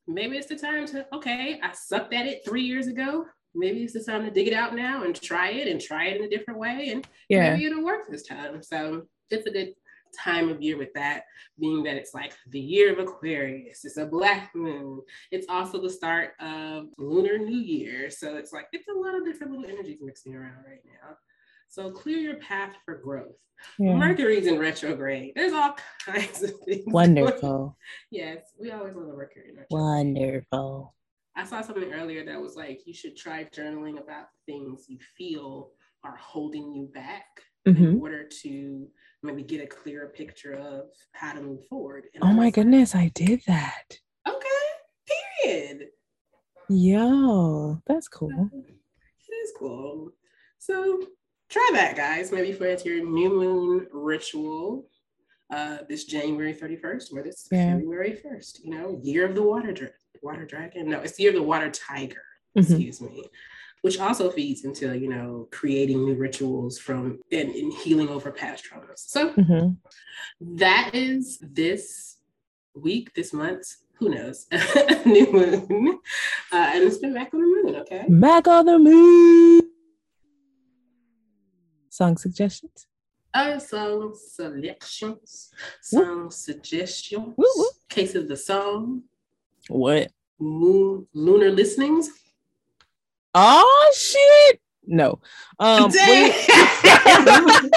maybe it's the time to, okay, I sucked at it three years ago. Maybe it's the time to dig it out now and try it and try it in a different way. And Yeah. maybe it'll work this time. So it's a good time of year with that, being that it's like the year of Aquarius, it's a black moon. It's also the start of Lunar New Year. So it's like it's a lot of different little energies mixing around right now. So clear your path for growth. Yeah. Mercury's in retrograde. There's all kinds of things. Wonderful. *laughs* Yes, we always love a Mercury in retrograde. Wonderful. I saw something earlier that was like you should try journaling about things you feel are holding you back Mhm. in order to maybe get a clearer picture of how to move forward. And Oh my like, goodness, I did that. Okay, period. Yo, that's cool. *laughs* It is cool. So try that, guys. Maybe for it's your new moon ritual. Uh, this January 31st or this Yeah. February 1st, you know, year of the water dra- water dragon. No, it's the year of the water tiger. Mhm. excuse me, which also feeds into you know creating new rituals from and, and healing over past traumas. So Mhm. that is this week, this month. Who knows? *laughs* new moon, uh, and it's been back on the moon. Okay. Back on the moon. Song suggestions? Uh, song selections, song suggestions, Woo, woo. case of the song, What? moon, lunar listenings. Oh shit. No. Um Dang. *laughs*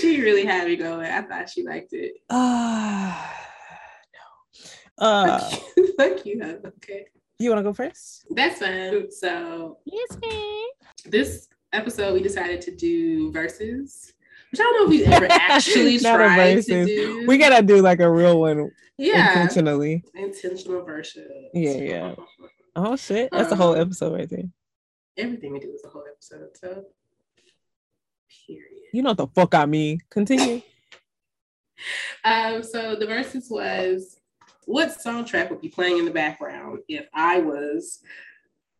she really had me going. I thought she liked it. uh, *sighs* no. Uh Fuck you. *laughs* Fuck you. Okay. you wanna go first? That's fine. So Yes, ma'am. This episode we decided to do verses, which I don't know if we've ever *laughs* actually tried to do. We gotta do like a real one yeah intentionally. intentional verses. Yeah, yeah. Oh shit. That's a whole Um, episode right there. Everything we do is a whole episode. So period. You know what the fuck I mean. Continue. *laughs* Um, so the verses was what soundtrack would be playing in the background if I was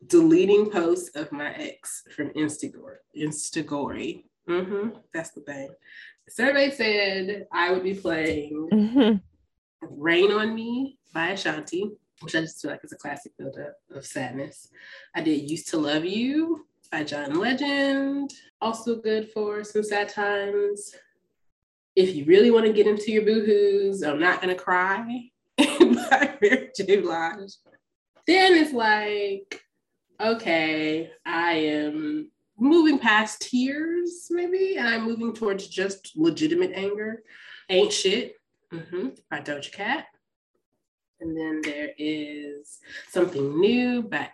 deleting posts of my ex from Instagram? Instagory. hmm that's the thing. Survey said I would be playing Mhm. Rain on Me by Ashanti, which I just feel like is a classic buildup of sadness. I did Used to Love You by John Legend, also good for some sad times. If you really want to get into your boohoo's, I'm Not Gonna Cry *laughs* by Mary J. Blige. Then it's like, okay, I am moving past tears, maybe, and I'm moving towards just legitimate anger. Ain't Shit hmm by Doja Cat. And then there is something new, but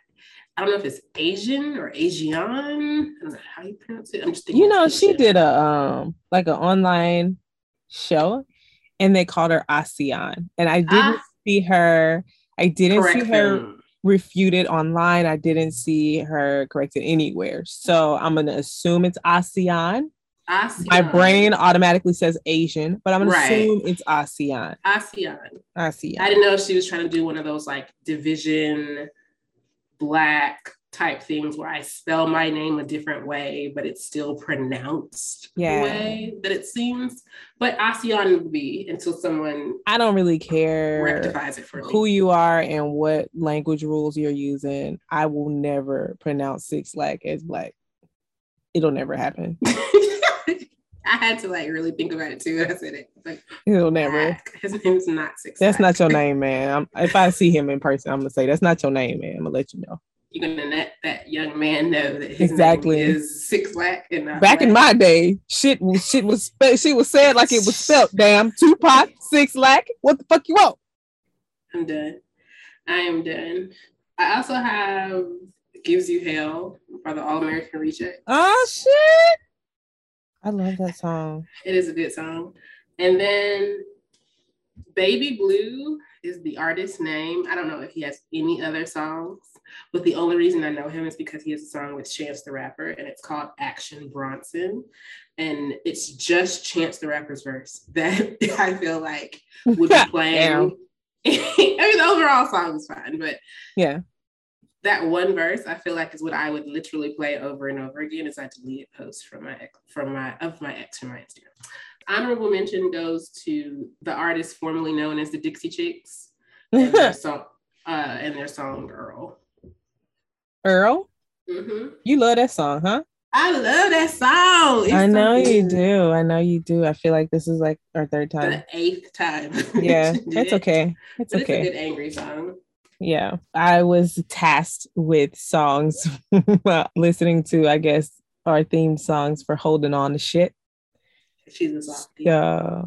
I don't know if it's Asian or Asian. I don't know how you pronounce it. I'm just thinking You know, she did a um like an online show and they called her Asiahn. And I didn't Ah. see her, I didn't see her them. Refuted online. I didn't see her corrected anywhere. So I'm gonna assume it's Asiahn. Asiahn. My brain automatically says Asian, but I'm gonna assume it's Asiahn. Asiahn. Asiahn. I didn't know if she was trying to do one of those like division black type things where I spell my name a different way, but it's still pronounced Yeah. the way that it seems. But Asiahn would be until someone I don't really care rectifies it for me. who you are and what language rules you're using. I will never pronounce Six Lack as black. It'll never happen. *laughs* I had to like really think about it too. I said it like It'll never. Black. His name's not six. That's Black. not your name, *laughs* man. I'm, if I see him in person, I'm gonna say that's not your name, man. I'm gonna let you know. You're gonna let that young man know that his Exactly. name is six black and Back in my day, shit was shit was she was said like it was spelt. Damn, Tupac, Six Lack. What the fuck you want? I'm done. I am done. I also have Gives You Hell by the All American Reject. Oh shit! I love that song. It is a good song. And then Baby Blue is the artist's name. I don't know if he has any other songs, but the only reason I know him is because he has a song with Chance the Rapper and it's called Action Bronson. And it's just Chance the Rapper's verse *laughs* that I feel like would be *laughs* playing *laughs* I mean, the overall song is fine, but Yeah. that one verse I feel like is what I would literally play over and over again as I deleted posts from my from my of my ex from my Instagram. Honorable mention goes to the artist formerly known as the Dixie Chicks and their song uh, and their song Girl. Earl, Mhm. you love that song, huh? I love that song. It's I so know you do. I know you do. I feel like this is like our third time. The eighth time. *laughs* Yeah, it's it. okay. It's But it's a okay. good angry song. Yeah. I was tasked with songs, *laughs* listening to, I guess, our theme songs for holding on to shit. She's a softie. Yeah.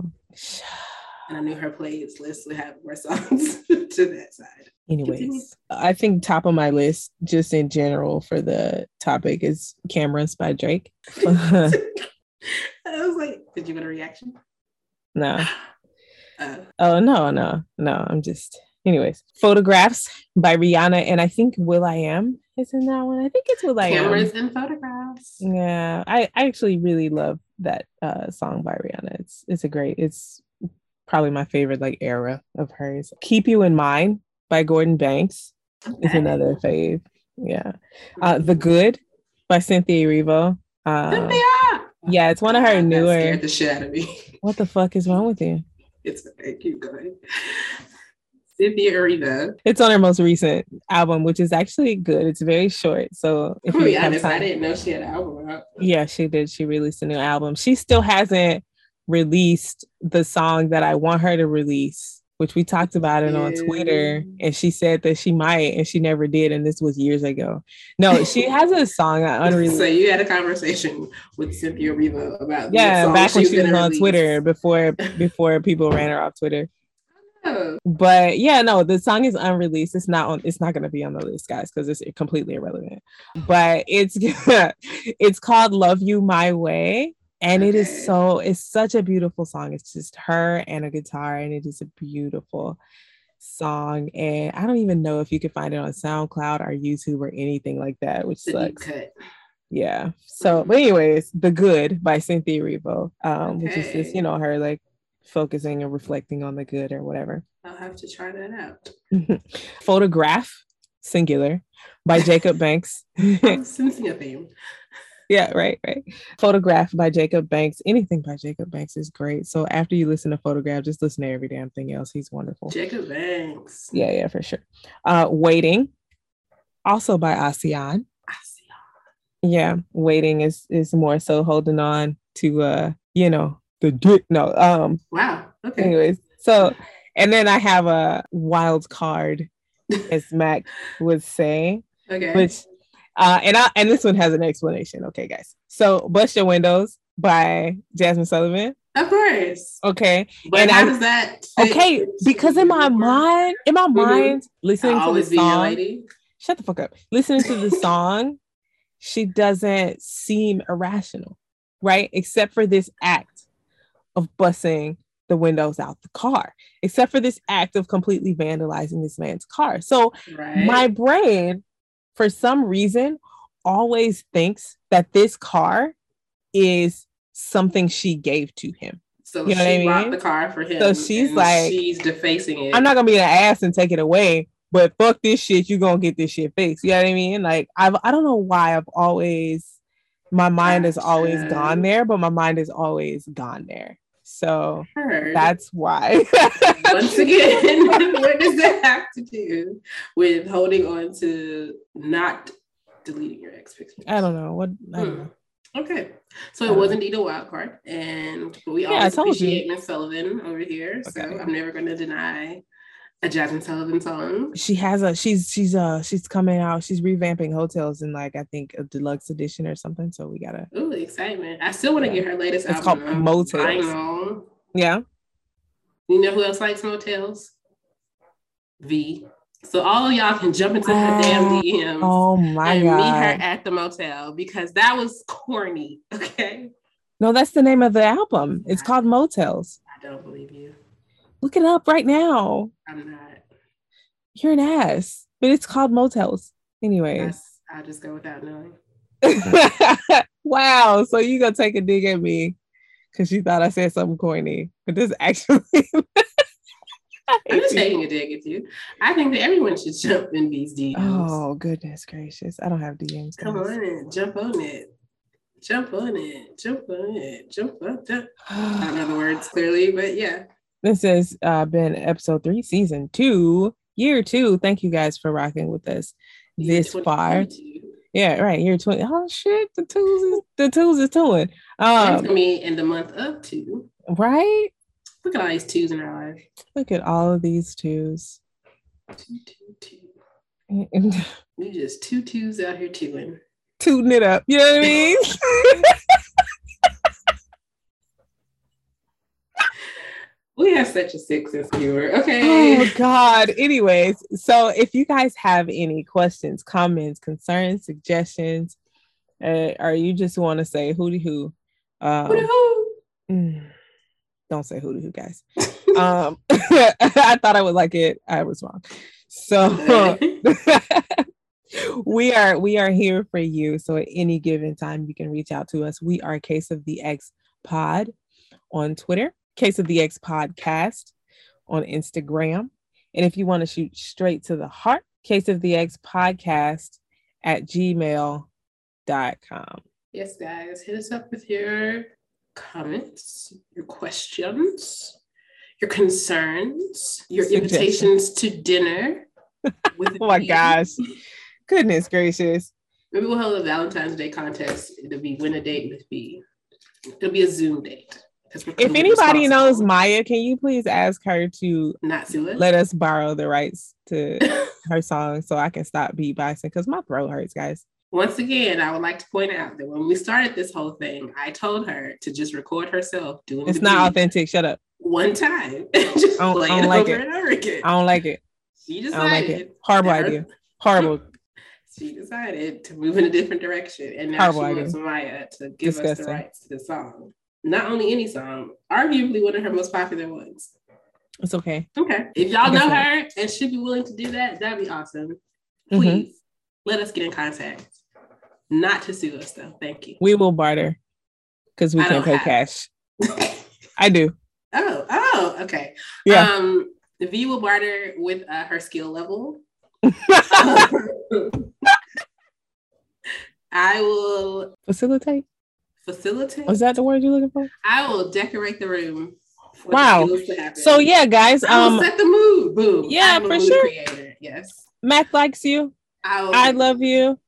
And I knew her playlist list would have more *laughs* songs to that side. Continue. Anyways, I think top of my list, just in general for the topic, is Cameras by Drake. *laughs* I was like, did you get a reaction? no. Uh, *sighs* Oh no, no, no. I'm just anyways. Photographs by Rihanna and I think will.i.am is in that one. I think it's will.i.am. cameras and photographs. Yeah, I, I actually really love that uh song by Rihanna. It's it's a great, it's probably my favorite like era of hers. Keep You in Mind by Guordan Banks is another fave. Yeah. Uh The Good by Cynthia Erivo. Uh, Cynthia! yeah, it's one of her That newer. scared the shit out of me. *laughs* What the fuck is wrong with you? It's okay. Keep going. Cynthia Erivo. It's on her most recent album, which is actually good. It's very short. So if To be honest, I didn't know she had an album out. yeah, she did. She released a new album. She still hasn't released the song that I want her to release, which we talked about it on Twitter. And she said that she might, and she never did. And this was years ago. No, she *laughs* has a song uh, unreleased. So you had a conversation with Cynthia Erivo about yeah, song back when she was gonna on release. Twitter before *laughs* before people ran her off Twitter. Oh, but yeah no the song is unreleased it's not on it's not going to be on the list guys because it's completely irrelevant but it's *laughs* it's called love you my way and it is so it's such a beautiful song. It's just her and a guitar and it is a beautiful song. And i don't even know if you can find it on soundcloud or youtube or anything like that which sucks. yeah. So but anyways the good by cynthia Erivo um which is just you know her like focusing and reflecting on the good or whatever. I'll have to try that out. *laughs* Photograph, singular, by Jacob Banks. *laughs* I'm theme. Yeah, right, right. Photograph by Jacob Banks. Anything by Jacob Banks is great. So after you listen to Photograph, just listen to every damn thing else. He's wonderful. Jacob Banks. Yeah, yeah, for sure. Uh, Waiting, also by Asiahn. See. Yeah, Waiting is is more so holding on to uh, you know, the dick. No, um, Wow. Okay. anyways. So and then I have a wild card, *laughs* as Mac would say. Okay. which uh and I and this one has an explanation. Okay, guys. So Bust Your Windows by Jazmine Sullivan. of course. Okay. But And how I- does that fit Okay, because in my mind, in my Mhm. mind, listening I'll to the always be your song, shut the fuck up. Listening to the *laughs* song, she doesn't seem irrational, right? Except for this act of busting the windows out the car, except for this act of completely vandalizing this man's car. So Right. my brain for some reason always thinks that this car is something she gave to him so you know she I bought mean? the car for him. So she's like- she's defacing it. i'm not gonna be an ass and take it away but fuck this shit you gonna get this shit fixed you know what i mean like i've i don't know why i've always my mind has always gone there but my mind has always gone there so heard. that's why *laughs* Once again, *laughs* what does that have to do with holding on to not deleting your ex pictures? i don't know what I don't Hmm. know. Okay, so it was indeed a wild card, and but we Yeah, always you. appreciate Miss Sullivan over here. So I'm never going to deny a Jazmine Sullivan song. she has a she's she's uh she's coming out she's revamping Heaux Tales in like i think a deluxe edition or something so we gotta Ooh, excitement! I still want to Yeah. get her latest It's album. called. Mo' Tales. I know. yeah You know who else likes motels? V. So all of y'all can jump into her damn *gasps* Oh, DMs. oh my and meet her at the motel because that was corny. *laughs* Okay. no that's the name of the album it's called Mo' Tales I don't believe you. Look it up right now I'm not. you're an ass but it's called Mo' Tales anyways That's- I'll just go without knowing. *laughs* wow so you gonna take a dig at me because you thought i said something corny but this actually *laughs* I'm just taking a dig at you. I think that everyone should jump in these DMs. Oh goodness gracious! I don't have DMs. Come on in, jump on it. Jump on it, jump on it, jump on it. I don't know the words clearly, but yeah. This has uh, been episode three, season two, year two. Thank you guys for rocking with us this far. Yeah, right. Year twenty. Oh shit, the twos is the twos is doing. For Um, me, in the month of two, right. look at all these twos in our life. Look at all of these twos. Two, two, two. Tooting We just two twos out here twoing. it up. You know what I mean? *laughs* *laughs* We have such a sick sense of. Okay. oh God. Anyways, so if you guys have any questions, comments, concerns, suggestions, uh, or you just want to say hooty hoo, um, mm, don't say hooty hoo, guys. *laughs* Um, *laughs* I thought I would like it. I was wrong. So *laughs* we are we are here for you. So at any given time, you can reach out to us. We are Case of the X Pod on Twitter, Case of the X Podcast on Instagram. And if you want to shoot straight to the heart, Case of the X Podcast at gmail.com. yes, guys, hit us up with your comments, your questions, your concerns, your invitations to dinner. *laughs* With Oh my gosh. Goodness gracious. Maybe we'll hold a Valentine's Day contest. It'll be win a date with B. It'll be a Zoom date. If anybody knows. Maya, can you please ask her to not let us borrow the rights to *laughs* her song so I can stop beatboxing because my throat hurts, guys. Once again, I would like to point out that when we started this whole thing, I told her to just record herself doing it. It's not beat authentic. Shut up. one time, *laughs* just I don't- play I don't like over it. and over again. I don't like it. She I decided. don't like it. Horrible her- idea. Horrible. *laughs* She decided to move in a different direction, and now Horrible she idea. wants Maya to give us the rights to the song. Not only any song, arguably one of her most popular ones. It's okay. Okay, if y'all know her and she'd be willing to do that, that'd be awesome. Mhm. Please let us get in contact. Not to sue us though. Thank you. We will barter because we I can't pay cash. *laughs* I do. Oh, oh, okay. Yeah. Um, V will barter with uh, her skill level. *laughs* *laughs* I will Facilitate. Facilitate. Was that the word you're looking for? I will decorate the room. Wow. skills to happen. So yeah, guys. I Um, set the mood. Boom. yeah, for sure. Creator. Yes. Mac likes you. I. I love you.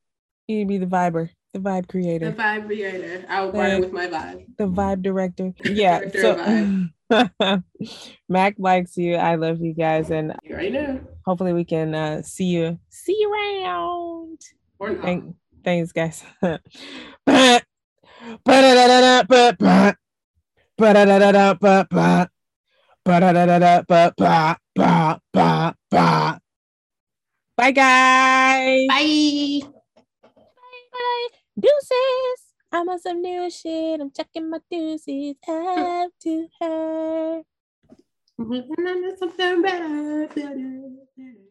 You be the viber, the vibe creator. the vibe creator. I will Thank- with my vibe. the vibe director. *laughs* Yeah. Director So *laughs* Mac likes you. I love you guys, and already know. hopefully we can uh, see you see you around. Or not. Thank, thanks, guys. *laughs* Bye, guys. Bye. Bye. Deuces. I'm on some new shit. I'm checking my deuces up to her. Something better, better.